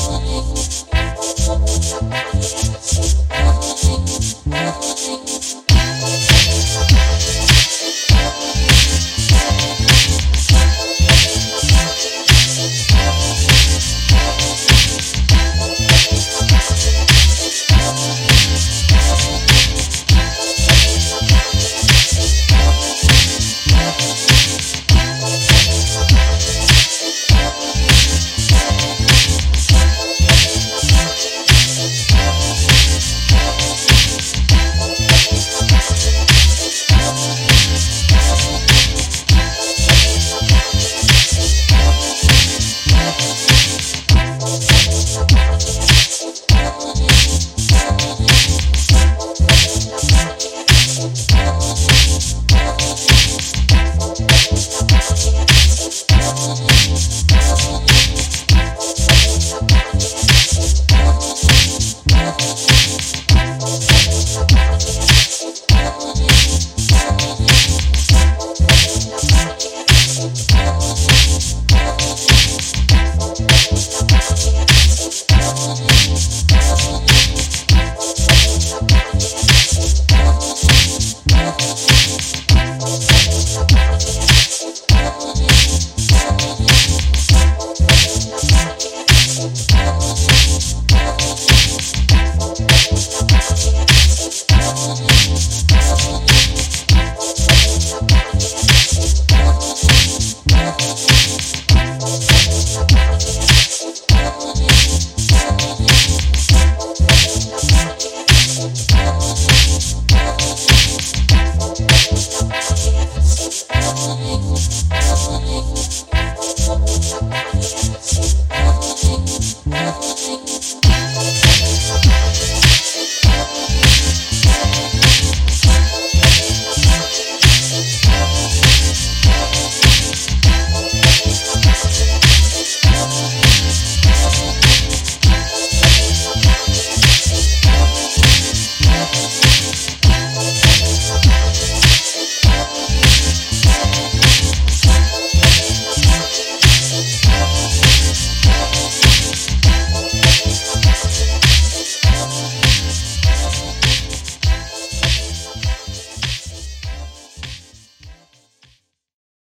change.